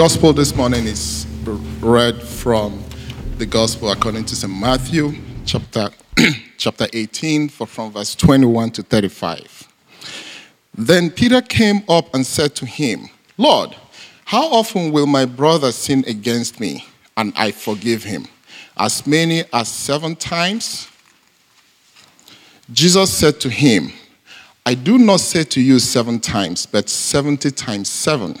gospel this morning is read from the gospel according to St. Matthew, chapter, chapter 18, from verse 21 to 35. Then Peter came up and said to him, Lord, how often will my brother sin against me and I forgive him? As many as seven times? Jesus said to him, I do not say to you seven times, but 70 times seven.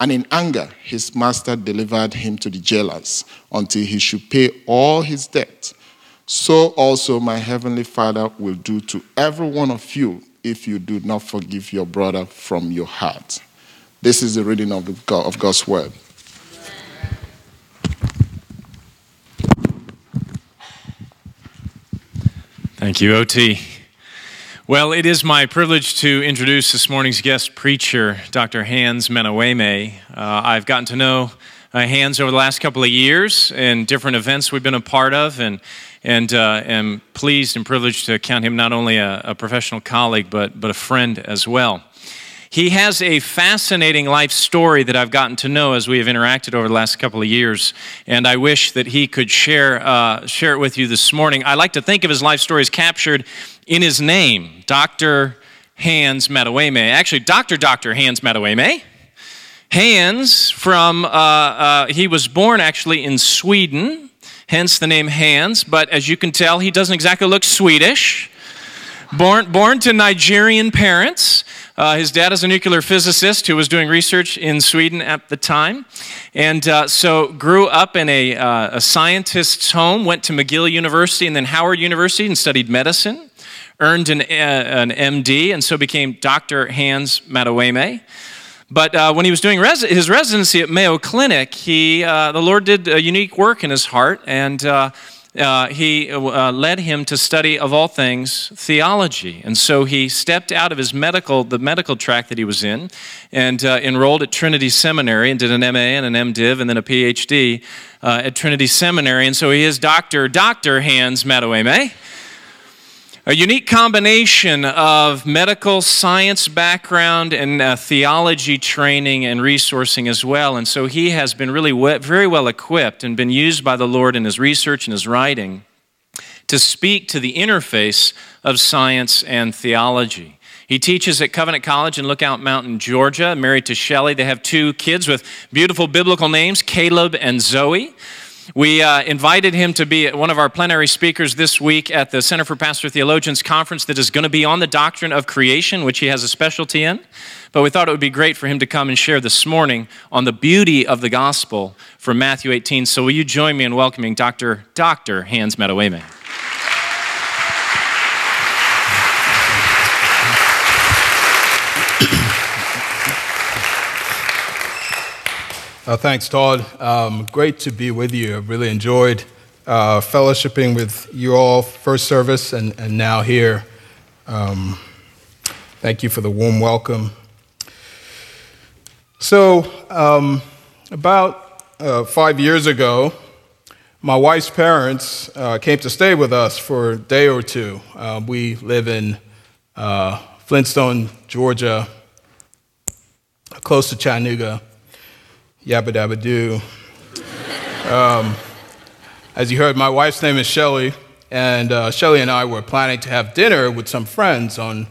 And in anger, his master delivered him to the jailers until he should pay all his debt. So also my heavenly Father will do to every one of you if you do not forgive your brother from your heart. This is the reading of, God, of God's word. Thank you, OT. Well, it is my privilege to introduce this morning's guest preacher, Dr. Hans Madueme. Uh, I've gotten to know uh, Hans over the last couple of years in different events we've been a part of, and and uh, am pleased and privileged to count him not only a, a professional colleague but but a friend as well. He has a fascinating life story that I've gotten to know as we have interacted over the last couple of years, and I wish that he could share uh, share it with you this morning. I like to think of his life story as captured in his name, Dr. Hans Madueme. Actually, Dr. Dr. Hans Madueme. Hans from, uh, uh, he was born actually in Sweden, hence the name Hans, but as you can tell, he doesn't exactly look Swedish. Born, born to Nigerian parents. Uh, his dad is a nuclear physicist who was doing research in Sweden at the time. And uh, so grew up in a, uh, a scientist's home, went to McGill University and then Howard University and studied medicine earned an, uh, an MD, and so became Dr. Hans Madueme. But uh, when he was doing res- his residency at Mayo Clinic, he, uh, the Lord did a unique work in his heart, and uh, uh he uh, led him to study, of all things, theology. And so he stepped out of his medical, the medical track that he was in, and uh, enrolled at Trinity Seminary and did an MA and an MDiv and then a PhD at Trinity Seminary. And so he is Dr. Dr. Hans Madueme a unique combination of medical science background and uh, theology training and resourcing as well. And so he has been really we- very well equipped and been used by the Lord in his research and his writing to speak to the interface of science and theology. He teaches at Covenant College in Lookout Mountain, Georgia, married to Shelley. They have two kids with beautiful biblical names, Caleb and Zoe. We uh, invited him to be one of our plenary speakers this week at the Center for Pastor Theologians conference that is going to be on the doctrine of creation, which he has a specialty in. But we thought it would be great for him to come and share this morning on the beauty of the gospel from Matthew 18. So will you join me in welcoming Dr. Dr. Hans Madueme? Uh, thanks, Todd. Um, great to be with you. I've really enjoyed uh, fellowshipping with you all, first service and, and now here. Um, thank you for the warm welcome. So, um, about uh, five years ago, my wife's parents uh, came to stay with us for a day or two. Uh, we live in uh, Flintstone, Georgia, close to Chattanooga. Yabba dabba doo. Um, as you heard, my wife's name is Shelly, and uh, Shelly and I were planning to have dinner with some friends on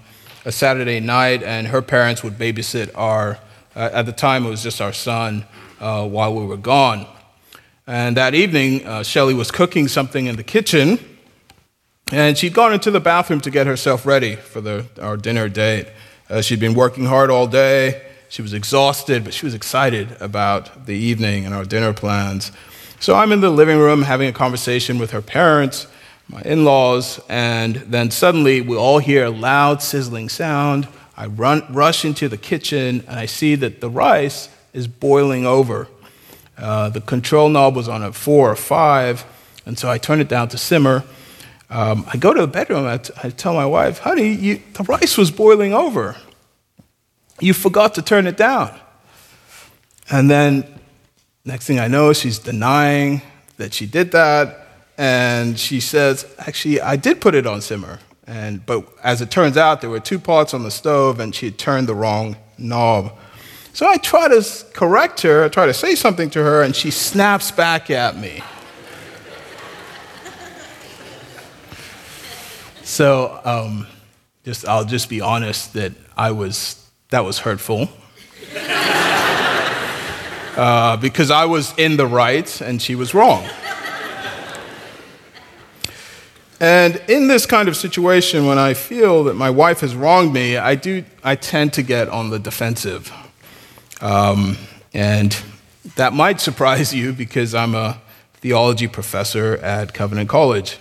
a Saturday night, and her parents would babysit our, uh, at the time, it was just our son uh, while we were gone. And that evening, uh, Shelly was cooking something in the kitchen, and she'd gone into the bathroom to get herself ready for the, our dinner date. Uh, she'd been working hard all day. She was exhausted, but she was excited about the evening and our dinner plans. So I'm in the living room having a conversation with her parents, my in laws, and then suddenly we all hear a loud, sizzling sound. I run, rush into the kitchen, and I see that the rice is boiling over. Uh, the control knob was on a four or five, and so I turn it down to simmer. Um, I go to the bedroom, I, t- I tell my wife, honey, you, the rice was boiling over. You forgot to turn it down. And then, next thing I know, she's denying that she did that, and she says, actually, I did put it on simmer. And, but as it turns out, there were two pots on the stove, and she had turned the wrong knob. So I try to correct her, I try to say something to her, and she snaps back at me. so um, just, I'll just be honest that I was, that was hurtful. uh, because I was in the right and she was wrong. And in this kind of situation, when I feel that my wife has wronged me, I, do, I tend to get on the defensive. Um, and that might surprise you because I'm a theology professor at Covenant College.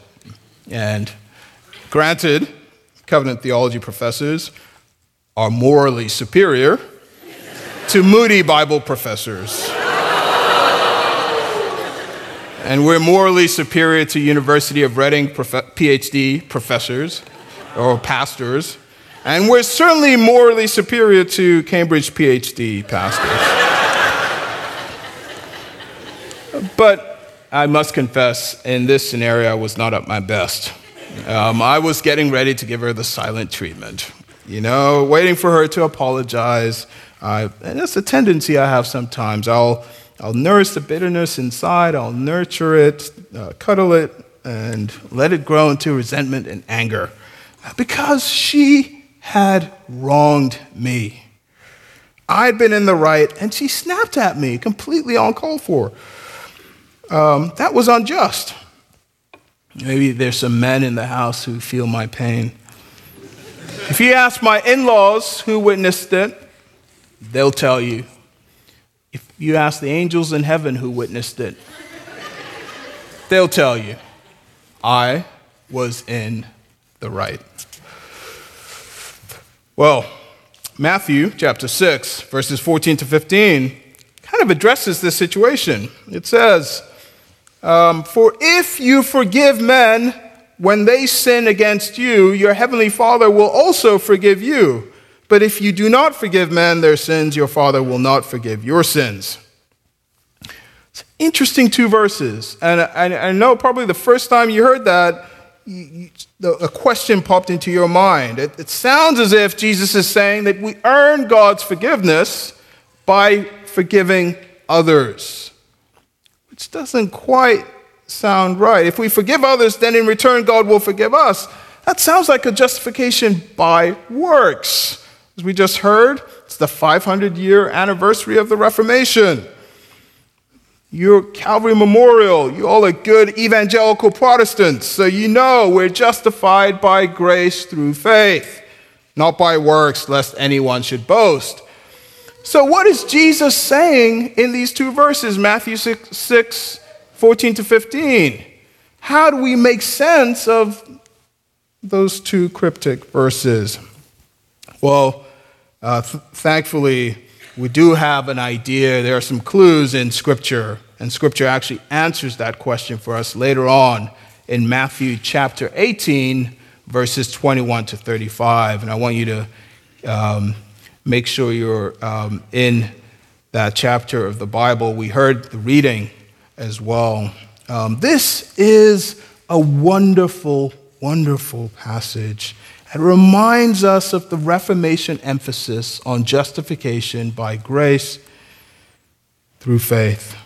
And granted, Covenant theology professors are morally superior to Moody Bible professors. and we're morally superior to University of Reading prof- PhD professors or pastors and we're certainly morally superior to Cambridge PhD pastors. but I must confess, in this scenario, I was not at my best. Um, I was getting ready to give her the silent treatment, you know, waiting for her to apologize. and that's a tendency I have sometimes. I'll, I'll nurse the bitterness inside, I'll nurture it, uh, cuddle it, and let it grow into resentment and anger. Because she had wronged me. I'd been in the right, and she snapped at me, completely uncalled for. Um, that was unjust. Maybe there's some men in the house who feel my pain. If you ask my in laws who witnessed it, they'll tell you. If you ask the angels in heaven who witnessed it, they'll tell you. I was in the right. Well, Matthew chapter 6, verses 14 to 15, kind of addresses this situation. It says, um, For if you forgive men when they sin against you, your heavenly Father will also forgive you. But if you do not forgive men their sins, your Father will not forgive your sins. It's interesting two verses. And I, know probably the first time you heard that, a question popped into your mind. It sounds as if Jesus is saying that we earn God's forgiveness by forgiving others, which doesn't quite sound right. If we forgive others, then in return, God will forgive us. That sounds like a justification by works. As we just heard, it's the 500 year anniversary of the Reformation. You're Calvary Memorial. You all are good evangelical Protestants. So you know we're justified by grace through faith, not by works, lest anyone should boast. So, what is Jesus saying in these two verses, Matthew 6, 6 14 to 15? How do we make sense of those two cryptic verses? Well, uh, th- thankfully, we do have an idea. There are some clues in Scripture, and Scripture actually answers that question for us later on in Matthew chapter 18, verses 21 to 35. And I want you to um, make sure you're um, in that chapter of the Bible. We heard the reading as well. Um, this is a wonderful, wonderful passage. It reminds us of the Reformation emphasis on justification by grace through faith.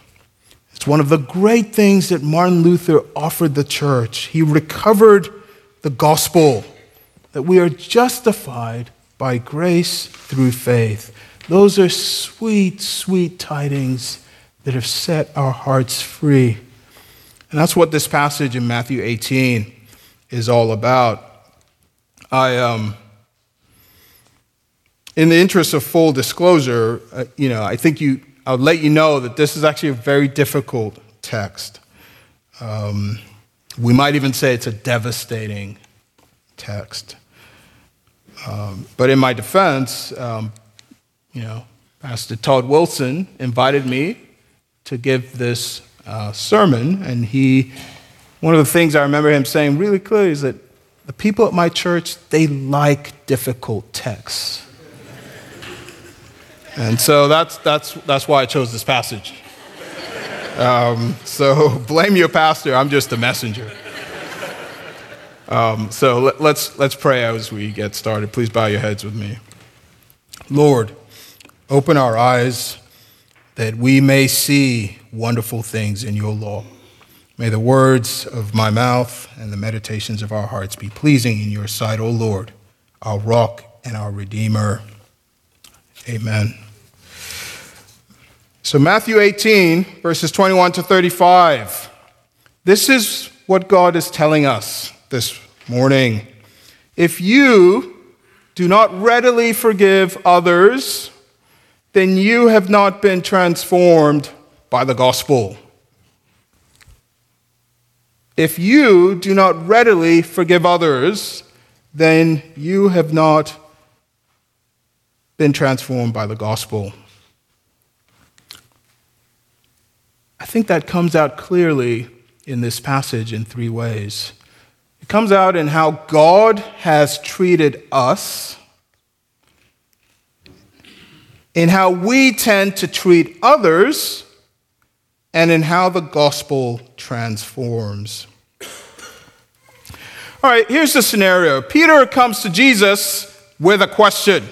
It's one of the great things that Martin Luther offered the church. He recovered the gospel that we are justified by grace through faith. Those are sweet, sweet tidings that have set our hearts free. And that's what this passage in Matthew 18 is all about. I, um, in the interest of full disclosure, uh, you know, I think you, I'll let you know that this is actually a very difficult text. Um, we might even say it's a devastating text. Um, but in my defense, um, you know, Pastor Todd Wilson invited me to give this uh, sermon, and he, one of the things I remember him saying really clearly is that the people at my church they like difficult texts, and so that's that's that's why I chose this passage. Um, so blame your pastor. I'm just a messenger. Um, so let, let's, let's pray as we get started. Please bow your heads with me. Lord, open our eyes that we may see wonderful things in your law. May the words of my mouth and the meditations of our hearts be pleasing in your sight, O Lord, our rock and our redeemer. Amen. So, Matthew 18, verses 21 to 35. This is what God is telling us this morning. If you do not readily forgive others, then you have not been transformed by the gospel. If you do not readily forgive others, then you have not been transformed by the gospel. I think that comes out clearly in this passage in three ways. It comes out in how God has treated us, in how we tend to treat others, and in how the gospel transforms. All right, here's the scenario Peter comes to Jesus with a question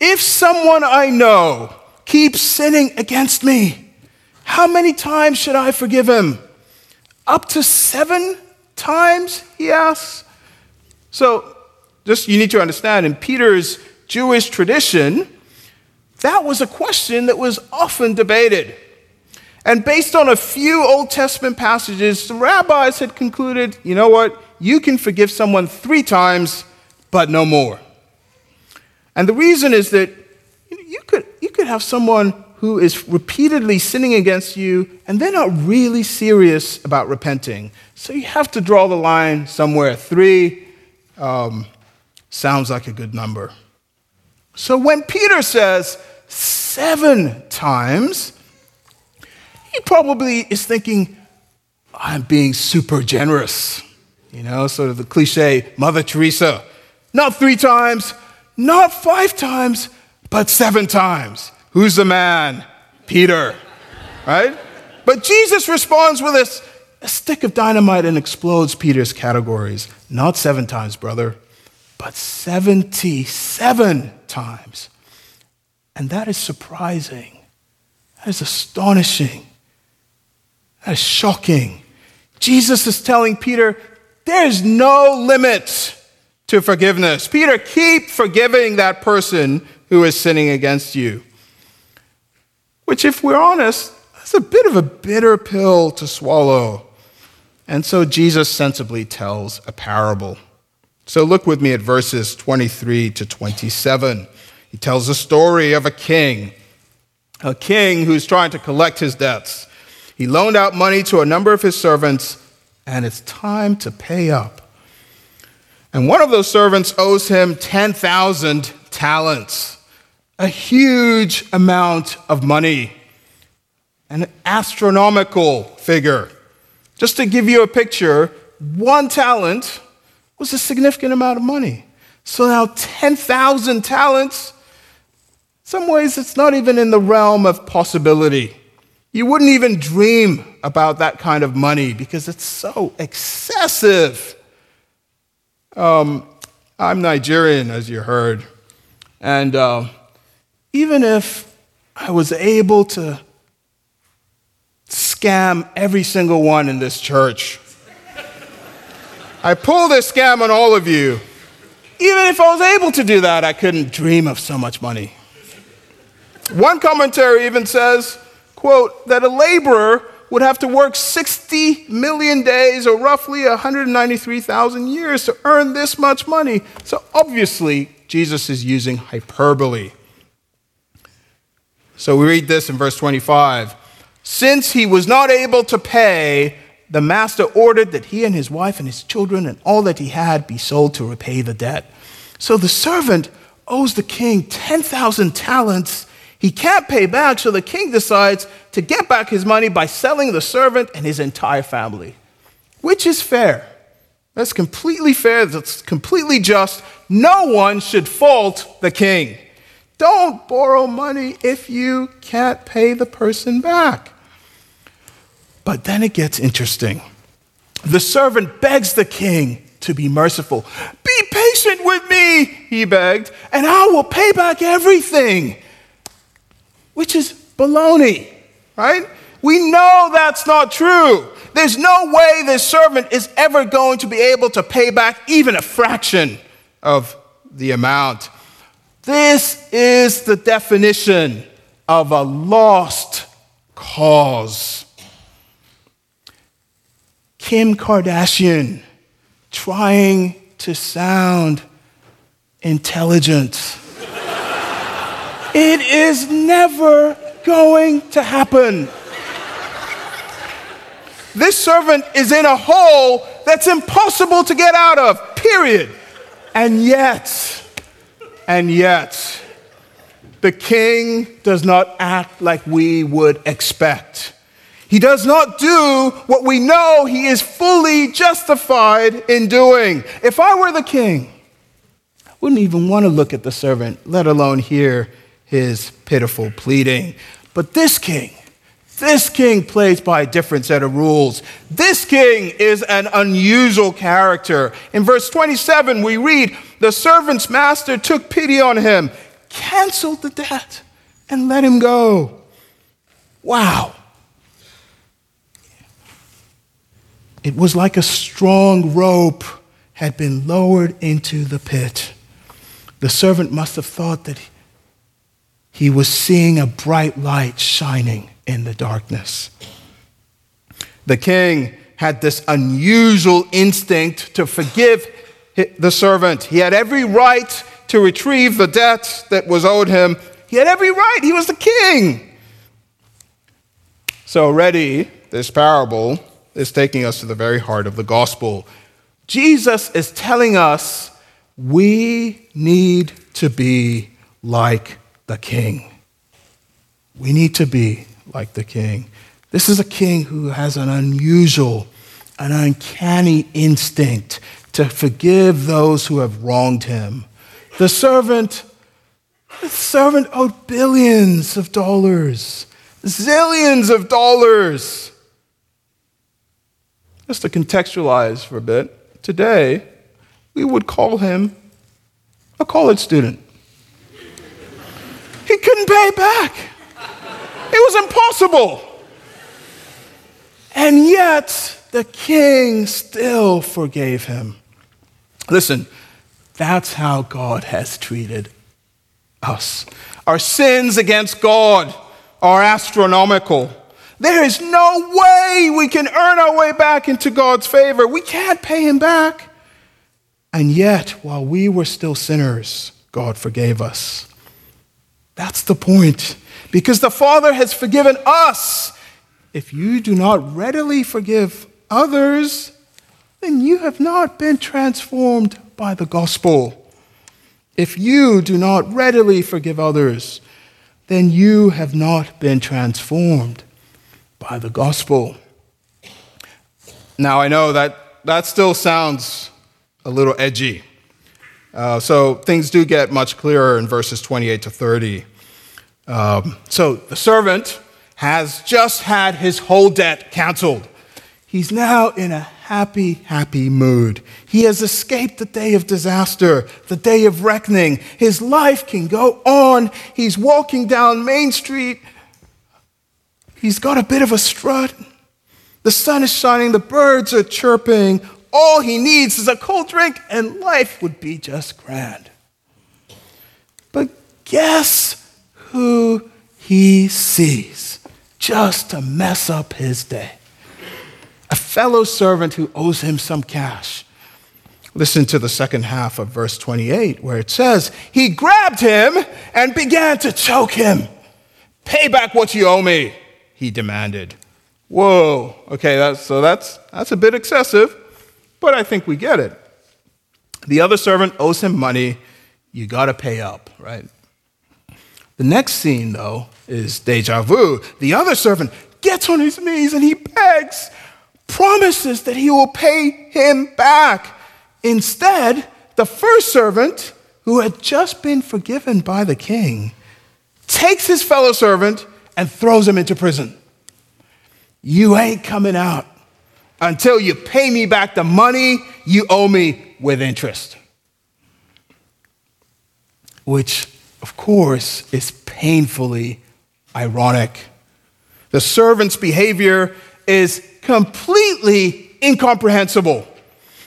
If someone I know keeps sinning against me, how many times should I forgive him? Up to seven times, he asks. So, just you need to understand, in Peter's Jewish tradition, that was a question that was often debated. And based on a few Old Testament passages, the rabbis had concluded you know what? You can forgive someone three times, but no more. And the reason is that you could, you could have someone who is repeatedly sinning against you and they're not really serious about repenting. So you have to draw the line somewhere. Three um, sounds like a good number. So when Peter says seven times, he probably is thinking, I'm being super generous. You know, sort of the cliche Mother Teresa. Not three times, not five times, but seven times. Who's the man? Peter. Right? But Jesus responds with a, a stick of dynamite and explodes Peter's categories. Not seven times, brother, but 77 times. And that is surprising. That is astonishing. That is shocking. Jesus is telling Peter, there's no limit to forgiveness. Peter, keep forgiving that person who is sinning against you. Which, if we're honest, that's a bit of a bitter pill to swallow. And so Jesus sensibly tells a parable. So look with me at verses 23 to 27. He tells the story of a king, a king who's trying to collect his debts. He loaned out money to a number of his servants, and it's time to pay up. And one of those servants owes him 10,000 talents a huge amount of money, an astronomical figure. Just to give you a picture, one talent was a significant amount of money. So now 10,000 talents, some ways, it's not even in the realm of possibility. You wouldn't even dream about that kind of money because it's so excessive. Um, I'm Nigerian, as you heard. And uh, even if I was able to scam every single one in this church, I pulled this scam on all of you. Even if I was able to do that, I couldn't dream of so much money. One commentary even says, quote, that a laborer would have to work 60 million days or roughly 193,000 years to earn this much money. So obviously, Jesus is using hyperbole. So we read this in verse 25. Since he was not able to pay, the master ordered that he and his wife and his children and all that he had be sold to repay the debt. So the servant owes the king 10,000 talents. He can't pay back, so the king decides to get back his money by selling the servant and his entire family, which is fair. That's completely fair. That's completely just. No one should fault the king. Don't borrow money if you can't pay the person back. But then it gets interesting. The servant begs the king to be merciful. Be patient with me, he begged, and I will pay back everything. Which is baloney, right? We know that's not true. There's no way this servant is ever going to be able to pay back even a fraction of the amount. This is the definition of a lost cause. Kim Kardashian trying to sound intelligent. it is never going to happen. This servant is in a hole that's impossible to get out of, period. And yet, and yet, the king does not act like we would expect. He does not do what we know he is fully justified in doing. If I were the king, I wouldn't even want to look at the servant, let alone hear his pitiful pleading. But this king, this king plays by a different set of rules. This king is an unusual character. In verse 27, we read, The servant's master took pity on him, canceled the debt, and let him go. Wow. It was like a strong rope had been lowered into the pit. The servant must have thought that he was seeing a bright light shining in the darkness. The king had this unusual instinct to forgive the servant. He had every right to retrieve the debt that was owed him. He had every right. He was the king. So, already, this parable is taking us to the very heart of the gospel. Jesus is telling us we need to be like the king. We need to be like the king. This is a king who has an unusual, an uncanny instinct to forgive those who have wronged him. The servant, the servant owed billions of dollars, zillions of dollars. Just to contextualize for a bit, today we would call him a college student. He couldn't pay back. It was impossible. And yet, the king still forgave him. Listen, that's how God has treated us. Our sins against God are astronomical. There is no way we can earn our way back into God's favor. We can't pay Him back. And yet, while we were still sinners, God forgave us. That's the point. Because the Father has forgiven us. If you do not readily forgive others, then you have not been transformed by the gospel. If you do not readily forgive others, then you have not been transformed by the gospel. Now, I know that that still sounds a little edgy. Uh, so things do get much clearer in verses 28 to 30. Um, so the servant has just had his whole debt canceled. He's now in a happy, happy mood. He has escaped the day of disaster, the day of reckoning. His life can go on. He's walking down Main Street. He's got a bit of a strut. The sun is shining, the birds are chirping. All he needs is a cold drink, and life would be just grand. But guess who he sees just to mess up his day? A fellow servant who owes him some cash. Listen to the second half of verse 28, where it says, He grabbed him and began to choke him. Pay back what you owe me, he demanded. Whoa, okay, that's, so that's, that's a bit excessive, but I think we get it. The other servant owes him money. You got to pay up, right? The next scene, though, is deja vu. The other servant gets on his knees and he begs, promises that he will pay him back. Instead, the first servant, who had just been forgiven by the king, takes his fellow servant and throws him into prison. You ain't coming out until you pay me back the money you owe me with interest. Which, of course, is painfully ironic. The servant's behavior is completely incomprehensible.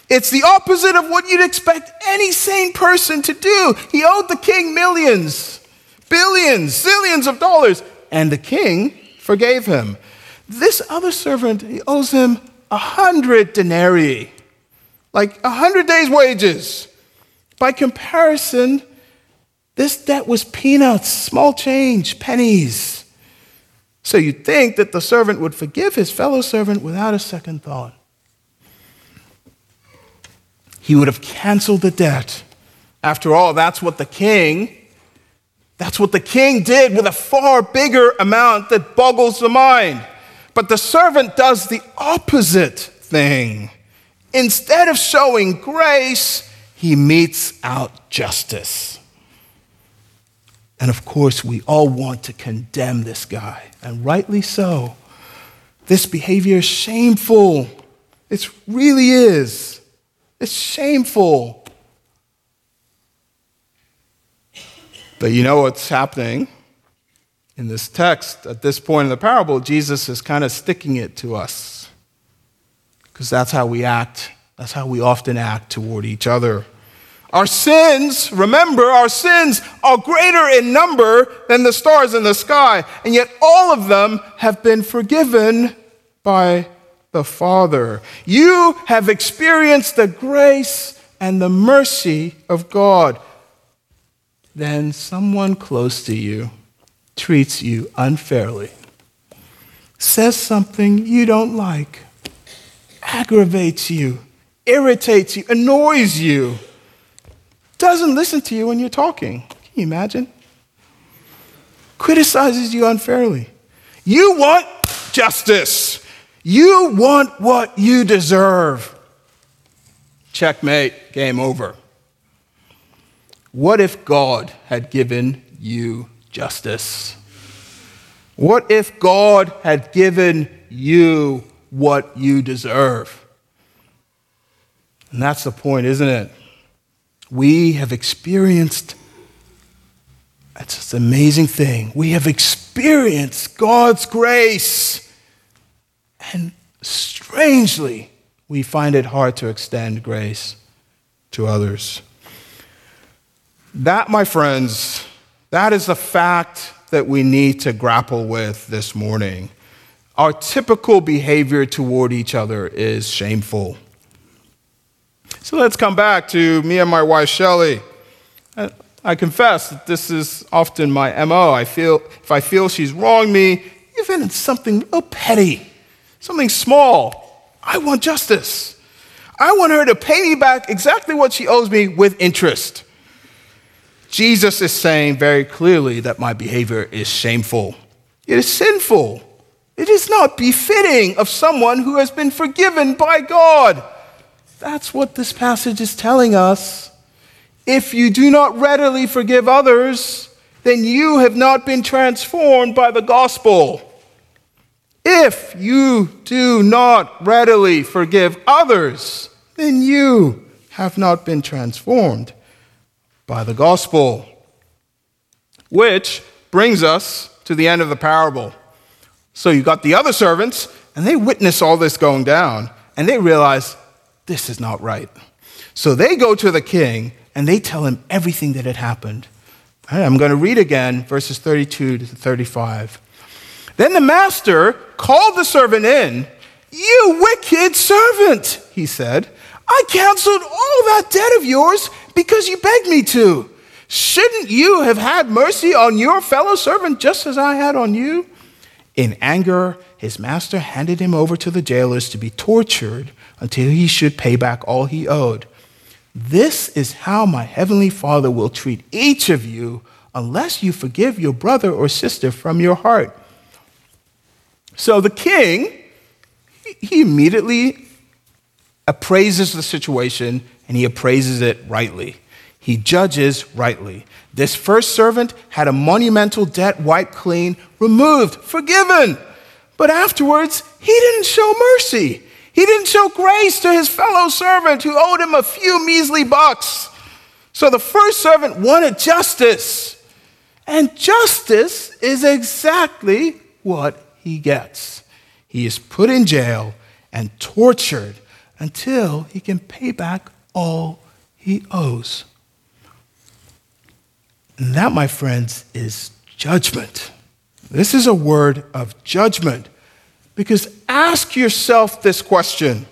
It's the opposite of what you'd expect any sane person to do. He owed the king millions, billions, zillions of dollars, and the king forgave him. This other servant, he owes him a hundred denarii, like a hundred days' wages. By comparison, this debt was peanuts, small change, pennies. So you'd think that the servant would forgive his fellow servant without a second thought. He would have canceled the debt. After all, that's what the king that's what the king did with a far bigger amount that boggles the mind. But the servant does the opposite thing. Instead of showing grace, he metes out justice. And of course, we all want to condemn this guy, and rightly so. This behavior is shameful. It really is. It's shameful. But you know what's happening? in this text, at this point in the parable, Jesus is kind of sticking it to us. Because that's how we act, that's how we often act toward each other. Our sins, remember, our sins are greater in number than the stars in the sky, and yet all of them have been forgiven by the Father. You have experienced the grace and the mercy of God. Then someone close to you treats you unfairly, says something you don't like, aggravates you, irritates you, annoys you, doesn't listen to you when you're talking. Can you imagine? Criticizes you unfairly. You want justice. You want what you deserve. Checkmate, game over. What if God had given you justice? What if God had given you what you deserve? And that's the point, isn't it? We have experienced, it's an amazing thing. We have experienced God's grace. And strangely, we find it hard to extend grace to others. That, my friends, that is a fact that we need to grapple with this morning. Our typical behavior toward each other is shameful. So let's come back to me and my wife, Shelley. I confess that this is often my MO. I feel, if I feel she's wronged me, even in something real petty, something small, I want justice. I want her to pay me back exactly what she owes me with interest. Jesus is saying very clearly that my behavior is shameful. It is sinful. It is not befitting of someone who has been forgiven by God. That's what this passage is telling us. If you do not readily forgive others, then you have not been transformed by the gospel. If you do not readily forgive others, then you have not been transformed by the gospel. Which brings us to the end of the parable. So you got the other servants, and they witness all this going down, and they realize this is not right. So they go to the king and they tell him everything that had happened. I'm going to read again verses 32 to 35. Then the master called the servant in. You wicked servant, he said. I canceled all that debt of yours because you begged me to. Shouldn't you have had mercy on your fellow servant just as I had on you? In anger, his master handed him over to the jailers to be tortured until he should pay back all he owed. This is how my heavenly Father will treat each of you unless you forgive your brother or sister from your heart. So the king, he immediately appraises the situation and he appraises it rightly. He judges rightly. This first servant had a monumental debt wiped clean, removed, forgiven. But afterwards, he didn't show mercy. He didn't show grace to his fellow servant who owed him a few measly bucks. So the first servant wanted justice. And justice is exactly what he gets. He is put in jail and tortured until he can pay back all he owes. And that, my friends, is judgment. This is a word of judgment. Because ask yourself this question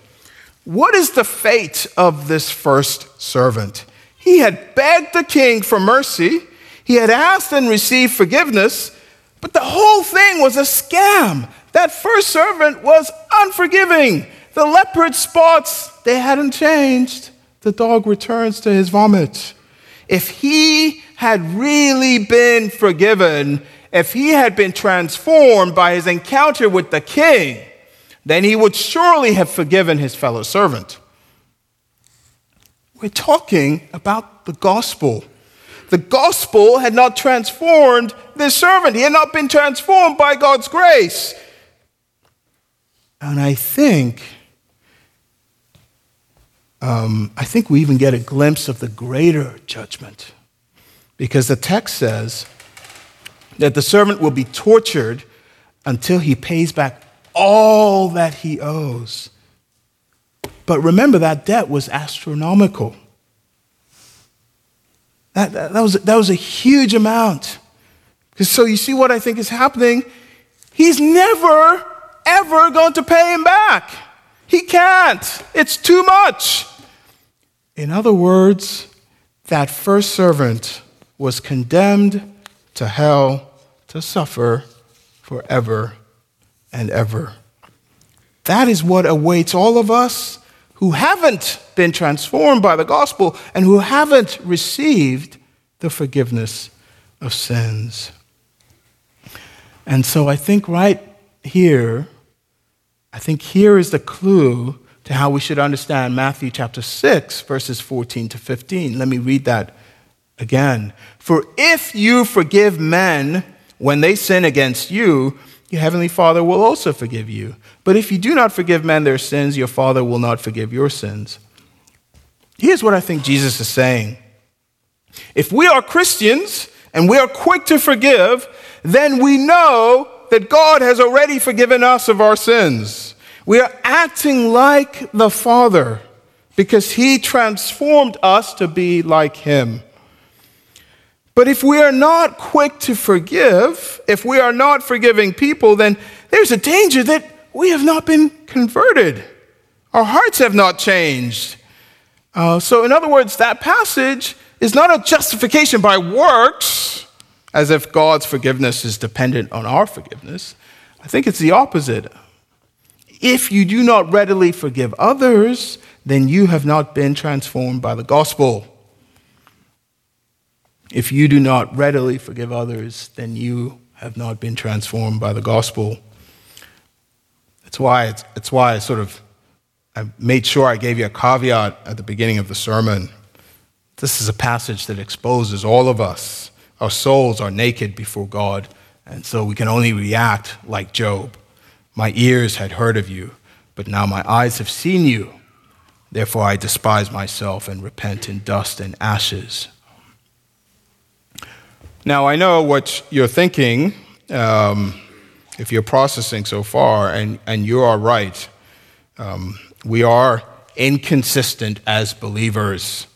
What is the fate of this first servant? He had begged the king for mercy, he had asked and received forgiveness, but the whole thing was a scam. That first servant was unforgiving. The leopard spots, they hadn't changed. The dog returns to his vomit. If he had really been forgiven, if he had been transformed by his encounter with the king, then he would surely have forgiven his fellow servant. We're talking about the gospel. The gospel had not transformed this servant, he had not been transformed by God's grace. And I think, um, I think we even get a glimpse of the greater judgment. Because the text says, that the servant will be tortured until he pays back all that he owes. But remember, that debt was astronomical. That, that, that, was, that was a huge amount. So you see what I think is happening? He's never, ever going to pay him back. He can't. It's too much. In other words, that first servant was condemned to hell to suffer forever and ever. That is what awaits all of us who haven't been transformed by the gospel and who haven't received the forgiveness of sins. And so I think right here, I think here is the clue to how we should understand Matthew chapter 6, verses 14 to 15. Let me read that again. For if you forgive men, when they sin against you, your heavenly Father will also forgive you. But if you do not forgive men their sins, your Father will not forgive your sins. Here's what I think Jesus is saying If we are Christians and we are quick to forgive, then we know that God has already forgiven us of our sins. We are acting like the Father because He transformed us to be like Him. But if we are not quick to forgive, if we are not forgiving people, then there's a danger that we have not been converted. Our hearts have not changed. Uh, so, in other words, that passage is not a justification by works, as if God's forgiveness is dependent on our forgiveness. I think it's the opposite. If you do not readily forgive others, then you have not been transformed by the gospel. If you do not readily forgive others, then you have not been transformed by the gospel. That's why, it's, it's why I sort of I made sure I gave you a caveat at the beginning of the sermon. This is a passage that exposes all of us Our souls are naked before God, and so we can only react like Job. My ears had heard of you, but now my eyes have seen you. Therefore, I despise myself and repent in dust and ashes. Now, I know what you're thinking um, if you're processing so far, and, and you are right. Um, we are inconsistent as believers.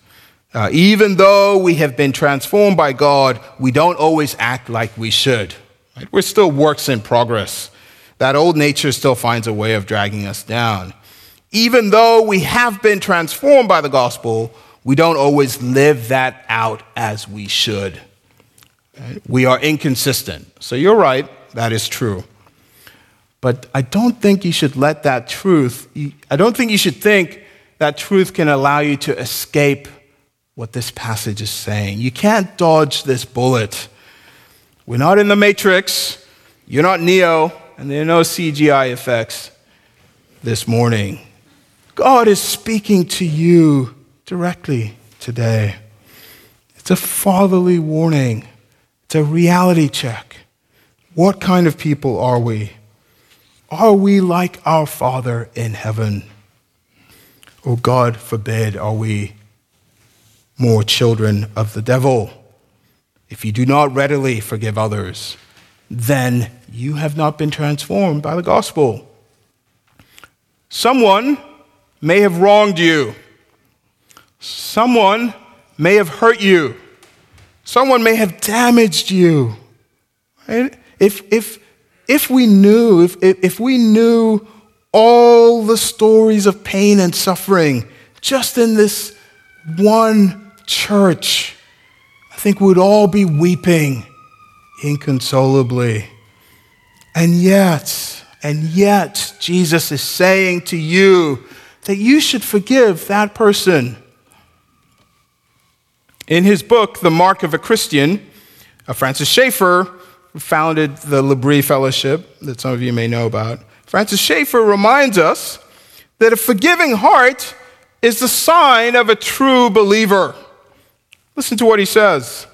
Uh, even though we have been transformed by God, we don't always act like we should. Right? We're still works in progress. That old nature still finds a way of dragging us down. Even though we have been transformed by the gospel, we don't always live that out as we should. We are inconsistent. So you're right, that is true. But I don't think you should let that truth, I don't think you should think that truth can allow you to escape what this passage is saying. You can't dodge this bullet. We're not in the Matrix, you're not Neo, and there are no CGI effects this morning. God is speaking to you directly today. It's a fatherly warning. It's a reality check. What kind of people are we? Are we like our Father in heaven? Or, God forbid, are we more children of the devil? If you do not readily forgive others, then you have not been transformed by the gospel. Someone may have wronged you. Someone may have hurt you. Someone may have damaged you. Right? If, if, if we knew, if, if we knew all the stories of pain and suffering just in this one church, I think we'd all be weeping inconsolably. And yet, and yet, Jesus is saying to you that you should forgive that person in his book, The Mark of a Christian, uh, Francis Schaeffer founded the L'Abri Fellowship that some of you may know about. Francis Schaeffer reminds us that a forgiving heart is the sign of a true believer. Listen to what he says.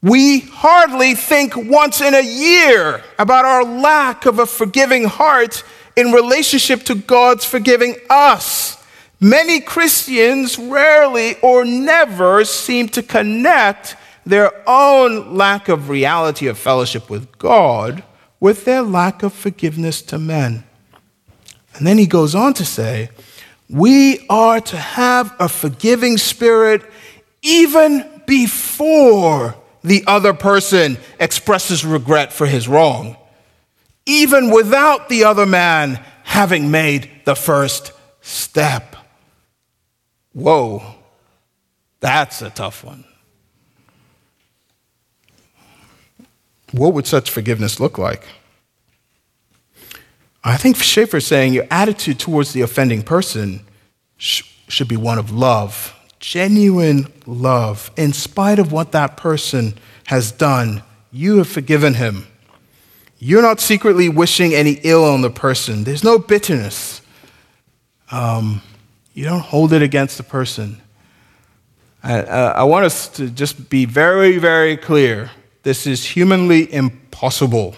We hardly think once in a year about our lack of a forgiving heart in relationship to God's forgiving us. Many Christians rarely or never seem to connect their own lack of reality of fellowship with God with their lack of forgiveness to men. And then he goes on to say, We are to have a forgiving spirit even before the other person expresses regret for his wrong, even without the other man having made the first step. Whoa, that's a tough one. What would such forgiveness look like? I think Schaeffer's saying your attitude towards the offending person sh- should be one of love, genuine love. In spite of what that person has done, you have forgiven him. You're not secretly wishing any ill on the person, there's no bitterness. Um, you don't hold it against the person. I, uh, I want us to just be very, very clear. This is humanly impossible.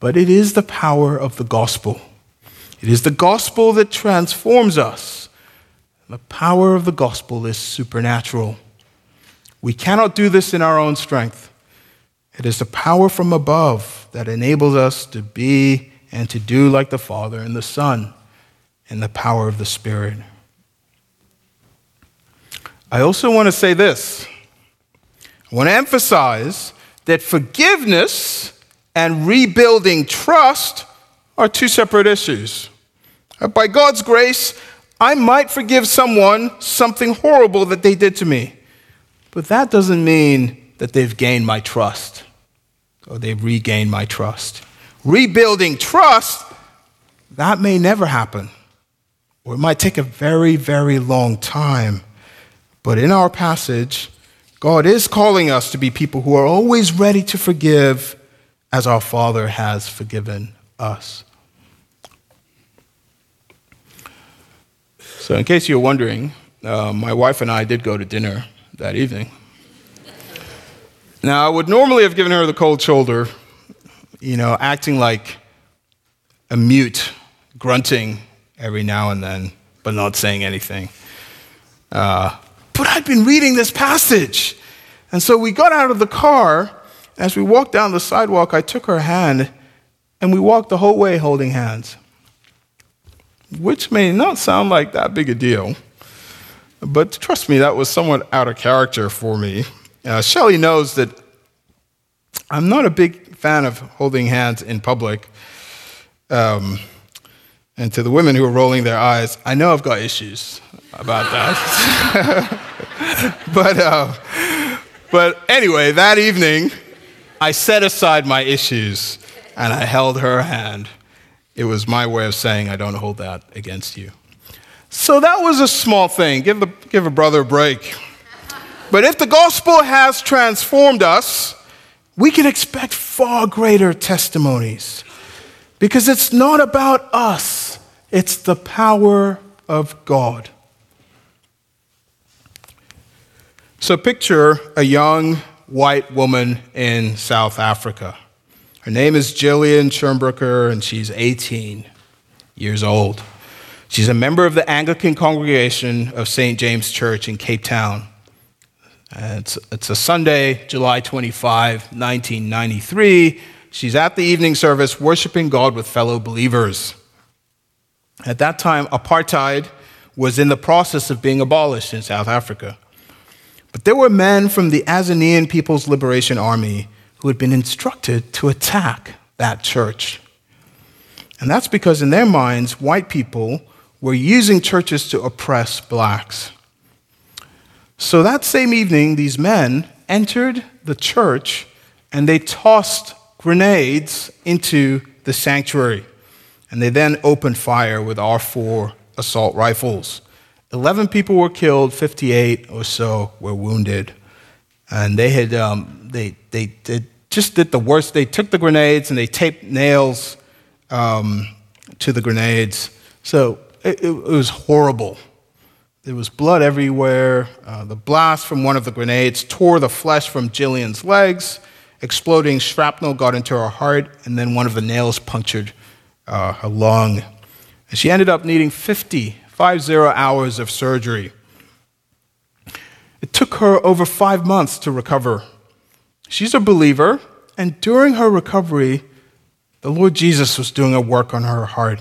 But it is the power of the gospel. It is the gospel that transforms us. The power of the gospel is supernatural. We cannot do this in our own strength. It is the power from above that enables us to be and to do like the Father and the Son in the power of the Spirit. I also want to say this I want to emphasize that forgiveness and rebuilding trust are two separate issues. By God's grace, I might forgive someone something horrible that they did to me, but that doesn't mean that they've gained my trust or they've regained my trust. Rebuilding trust, that may never happen or it might take a very, very long time. But in our passage, God is calling us to be people who are always ready to forgive as our Father has forgiven us. So, in case you're wondering, uh, my wife and I did go to dinner that evening. Now, I would normally have given her the cold shoulder, you know, acting like a mute, grunting every now and then, but not saying anything. Uh, but I'd been reading this passage. And so we got out of the car. As we walked down the sidewalk, I took her hand and we walked the whole way holding hands, which may not sound like that big a deal. But trust me, that was somewhat out of character for me. Uh, Shelley knows that I'm not a big fan of holding hands in public. Um, and to the women who are rolling their eyes, I know I've got issues about that. but, uh, but anyway, that evening, I set aside my issues and I held her hand. It was my way of saying, I don't hold that against you. So that was a small thing. Give, the, give a brother a break. But if the gospel has transformed us, we can expect far greater testimonies because it's not about us, it's the power of God. So picture a young white woman in South Africa. Her name is Jillian Schirmbrucker, and she's 18 years old. She's a member of the Anglican congregation of St. James Church in Cape Town. It's, it's a Sunday, July 25, 1993. She's at the evening service worshiping God with fellow believers. At that time, apartheid was in the process of being abolished in South Africa. But there were men from the Azanian People's Liberation Army who had been instructed to attack that church. And that's because, in their minds, white people were using churches to oppress blacks. So that same evening, these men entered the church and they tossed grenades into the sanctuary. And they then opened fire with R4 assault rifles. 11 people were killed, 58 or so were wounded. And they had, um, they, they, they, just did the worst. They took the grenades and they taped nails um, to the grenades. So it, it was horrible. There was blood everywhere. Uh, the blast from one of the grenades tore the flesh from Jillian's legs. Exploding shrapnel got into her heart, and then one of the nails punctured uh, her lung. And she ended up needing 50, 50 hours of surgery. It took her over five months to recover. She's a believer, and during her recovery, the Lord Jesus was doing a work on her heart.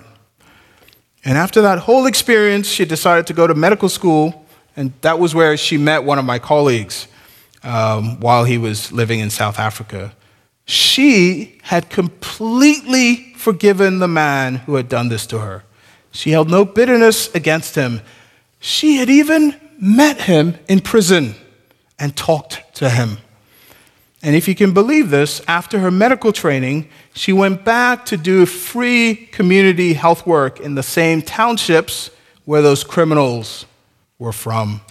And after that whole experience, she decided to go to medical school, and that was where she met one of my colleagues um, while he was living in South Africa. She had completely forgiven the man who had done this to her. She held no bitterness against him. She had even met him in prison and talked to him. And if you can believe this, after her medical training, she went back to do free community health work in the same townships where those criminals were from.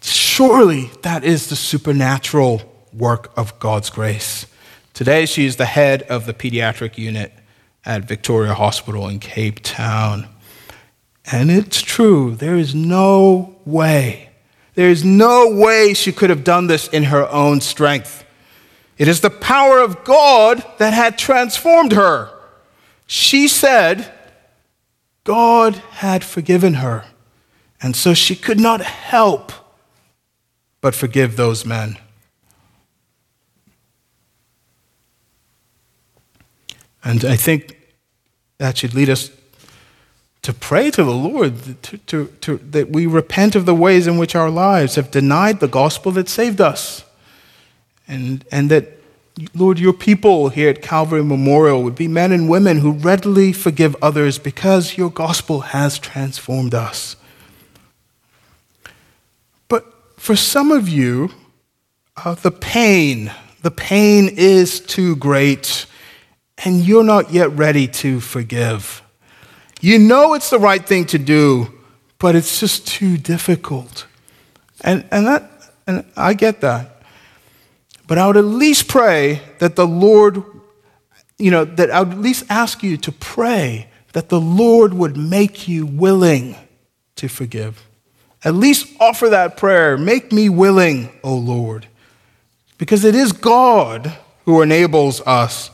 Surely that is the supernatural work of God's grace. Today, she is the head of the pediatric unit at Victoria Hospital in Cape Town. And it's true, there is no way there is no way she could have done this in her own strength. It is the power of God that had transformed her. She said God had forgiven her, and so she could not help but forgive those men. And I think that should lead us to pray to the Lord to, to, to, that we repent of the ways in which our lives have denied the gospel that saved us. And, and that, Lord, your people here at Calvary Memorial would be men and women who readily forgive others because your gospel has transformed us. But for some of you, uh, the pain, the pain is too great, and you're not yet ready to forgive. You know it's the right thing to do, but it's just too difficult. And, and, that, and I get that. But I would at least pray that the Lord, you know, that I would at least ask you to pray that the Lord would make you willing to forgive. At least offer that prayer. Make me willing, O Lord. Because it is God who enables us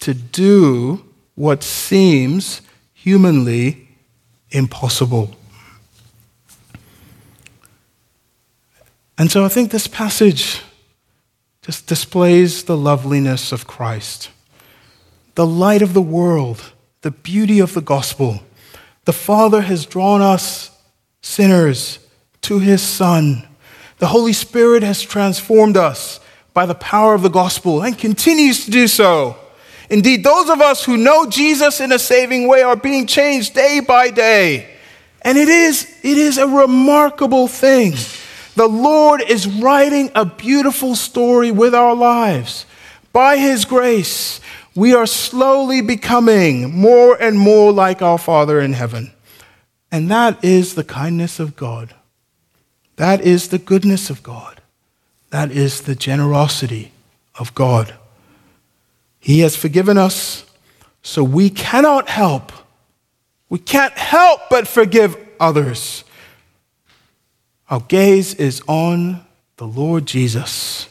to do what seems humanly impossible. And so I think this passage just displays the loveliness of Christ, the light of the world, the beauty of the gospel. The Father has drawn us sinners to his Son. The Holy Spirit has transformed us by the power of the gospel and continues to do so. Indeed, those of us who know Jesus in a saving way are being changed day by day. And it is, it is a remarkable thing. The Lord is writing a beautiful story with our lives. By His grace, we are slowly becoming more and more like our Father in heaven. And that is the kindness of God. That is the goodness of God. That is the generosity of God. He has forgiven us, so we cannot help. We can't help but forgive others. Our gaze is on the Lord Jesus.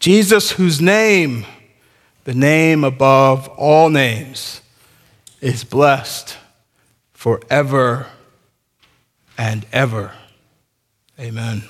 Jesus, whose name, the name above all names, is blessed forever and ever. Amen.